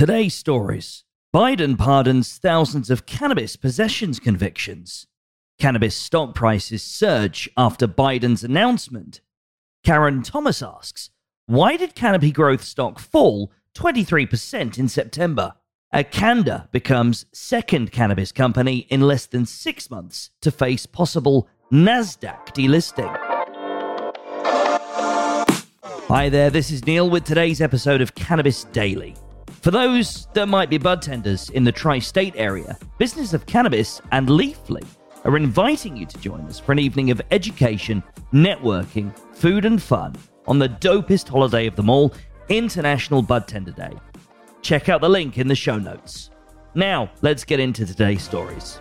Today's stories Biden pardons thousands of cannabis possessions convictions. Cannabis stock prices surge after Biden's announcement. Karen Thomas asks, Why did canopy growth stock fall 23% in September? Akanda becomes second cannabis company in less than six months to face possible NASDAQ delisting. Hi there, this is Neil with today's episode of Cannabis Daily. For those that might be bud tenders in the tri state area, Business of Cannabis and Leafly are inviting you to join us for an evening of education, networking, food, and fun on the dopest holiday of them all, International Bud Tender Day. Check out the link in the show notes. Now, let's get into today's stories.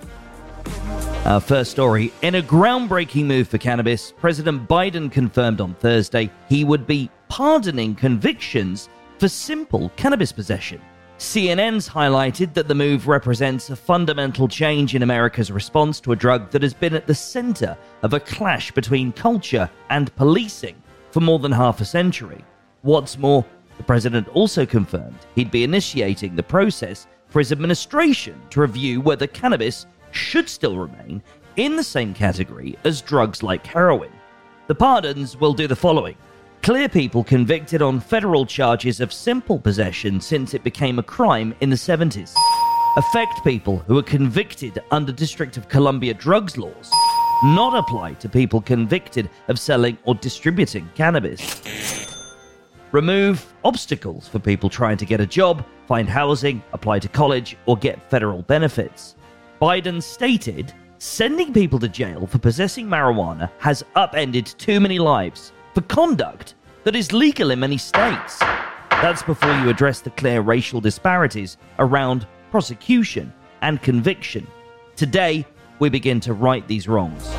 Our first story In a groundbreaking move for cannabis, President Biden confirmed on Thursday he would be pardoning convictions for simple cannabis possession. CNN's highlighted that the move represents a fundamental change in America's response to a drug that has been at the center of a clash between culture and policing for more than half a century. What's more, the president also confirmed he'd be initiating the process for his administration to review whether cannabis should still remain in the same category as drugs like heroin. The pardons will do the following clear people convicted on federal charges of simple possession since it became a crime in the 70s, affect people who are convicted under District of Columbia drugs laws, not apply to people convicted of selling or distributing cannabis. Remove obstacles for people trying to get a job, find housing, apply to college, or get federal benefits. Biden stated sending people to jail for possessing marijuana has upended too many lives for conduct that is legal in many states. That's before you address the clear racial disparities around prosecution and conviction. Today, we begin to right these wrongs.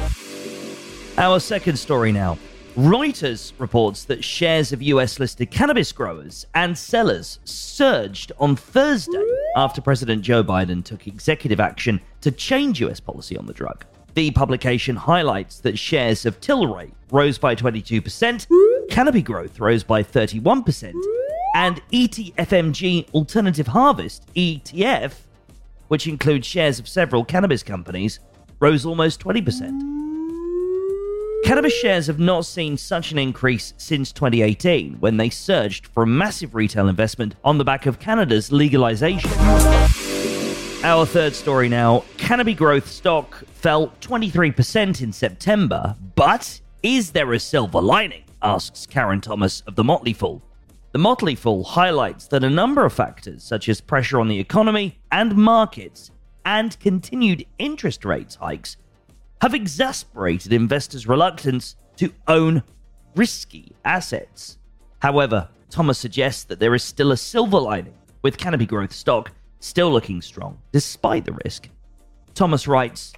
Our second story now. Reuters reports that shares of US listed cannabis growers and sellers surged on Thursday after President Joe Biden took executive action to change US policy on the drug. The publication highlights that shares of Tilray rose by 22%, Canopy Growth rose by 31%, and ETFMG Alternative Harvest, ETF, which includes shares of several cannabis companies, rose almost 20%. Cannabis shares have not seen such an increase since 2018, when they surged from massive retail investment on the back of Canada's legalization. Our third story now Canopy Growth stock fell 23% in September, but is there a silver lining? Asks Karen Thomas of The Motley Fool. The Motley Fool highlights that a number of factors, such as pressure on the economy and markets and continued interest rates hikes, have exasperated investors' reluctance to own risky assets. However, Thomas suggests that there is still a silver lining, with Canopy Growth stock still looking strong, despite the risk. Thomas writes,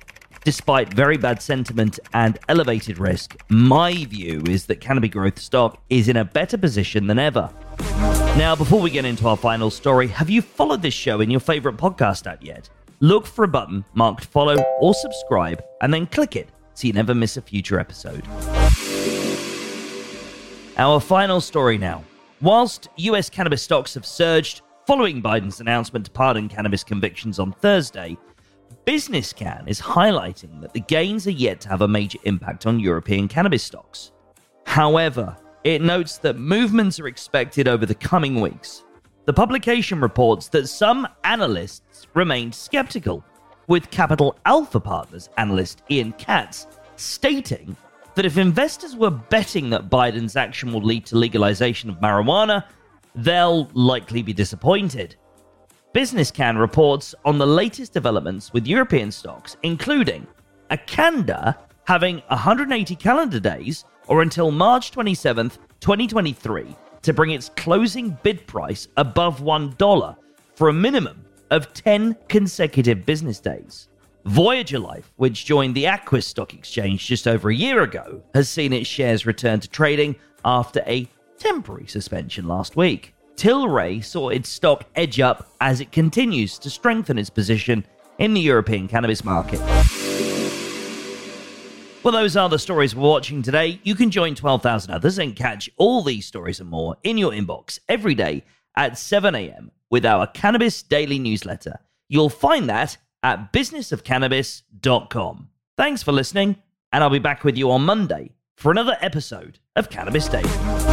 Despite very bad sentiment and elevated risk, my view is that Canopy Growth stock is in a better position than ever. Now, before we get into our final story, have you followed this show in your favorite podcast app yet? Look for a button marked follow or subscribe and then click it so you never miss a future episode. Our final story now. Whilst US cannabis stocks have surged following Biden's announcement to pardon cannabis convictions on Thursday, BusinessCann is highlighting that the gains are yet to have a major impact on European cannabis stocks. However, it notes that movements are expected over the coming weeks. The publication reports that some analysts remained skeptical, with Capital Alpha Partners analyst Ian Katz stating that if investors were betting that Biden's action will lead to legalization of marijuana, they'll likely be disappointed. BusinessCann reports on the latest developments with European stocks, including Akanda having 180 calendar days or until March 27th, 2023, to bring its closing bid price above $1 for a minimum of 10 consecutive business days. Voyager Life, which joined the Aquis Stock Exchange just over a year ago, has seen its shares return to trading after a temporary suspension last week. Tilray saw its stock edge up as it continues to strengthen its position in the European cannabis market. Well, those are the stories we're watching today. You can join 12,000 others and catch all these stories and more in your inbox every day at 7 a.m. with our Cannabis Daily newsletter. You'll find that at businessofcannabis.com. Thanks for listening, and I'll be back with you on Monday for another episode of Cannabis Daily.